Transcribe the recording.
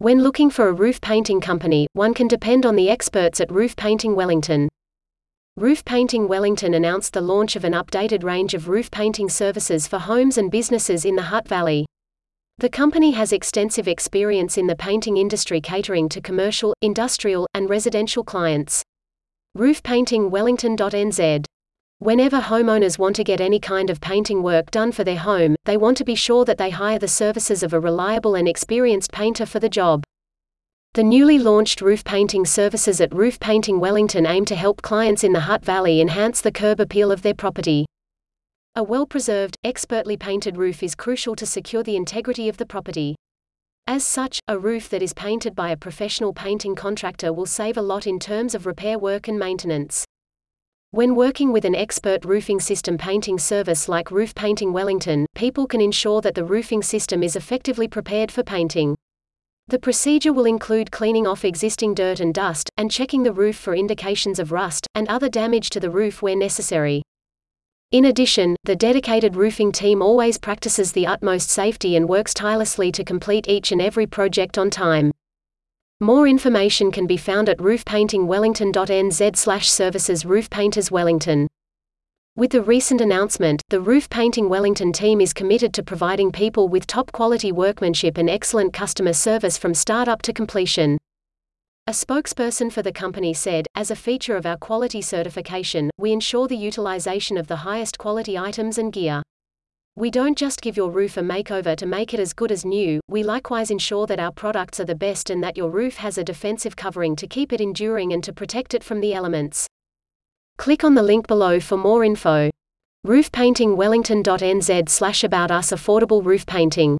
When looking for a roof painting company, one can depend on the experts at Roof Painting Wellington. Roof Painting Wellington announced the launch of an updated range of roof painting services for homes and businesses in the Hutt Valley. The company has extensive experience in the painting industry catering to commercial, industrial, and residential clients. Roof Painting Roofpaintingwellington.nz Whenever homeowners want to get any kind of painting work done for their home, they want to be sure that they hire the services of a reliable and experienced painter for the job. The newly launched roof painting services at Roof Painting Wellington aim to help clients in the Hutt Valley enhance the curb appeal of their property. A well-preserved, expertly painted roof is crucial to secure the integrity of the property. As such, a roof that is painted by a professional painting contractor will save a lot in terms of repair work and maintenance. When working with an expert roofing system painting service like Roof Painting Wellington, people can ensure that the roofing system is effectively prepared for painting. The procedure will include cleaning off existing dirt and dust, and checking the roof for indications of rust, and other damage to the roof where necessary. In addition, the dedicated roofing team always practices the utmost safety and works tirelessly to complete each and every project on time. More information can be found at roofpaintingwellington.nz services Roof Painters Wellington. With the recent announcement, the Roof Painting Wellington team is committed to providing people with top quality workmanship and excellent customer service from start up to completion. A spokesperson for the company said, As a feature of our quality certification, we ensure the utilization of the highest quality items and gear. We don't just give your roof a makeover to make it as good as new, we likewise ensure that our products are the best and that your roof has a defensive covering to keep it enduring and to protect it from the elements. Click on the link below for more info. roofpaintingwellington.nz slash about us affordable roof painting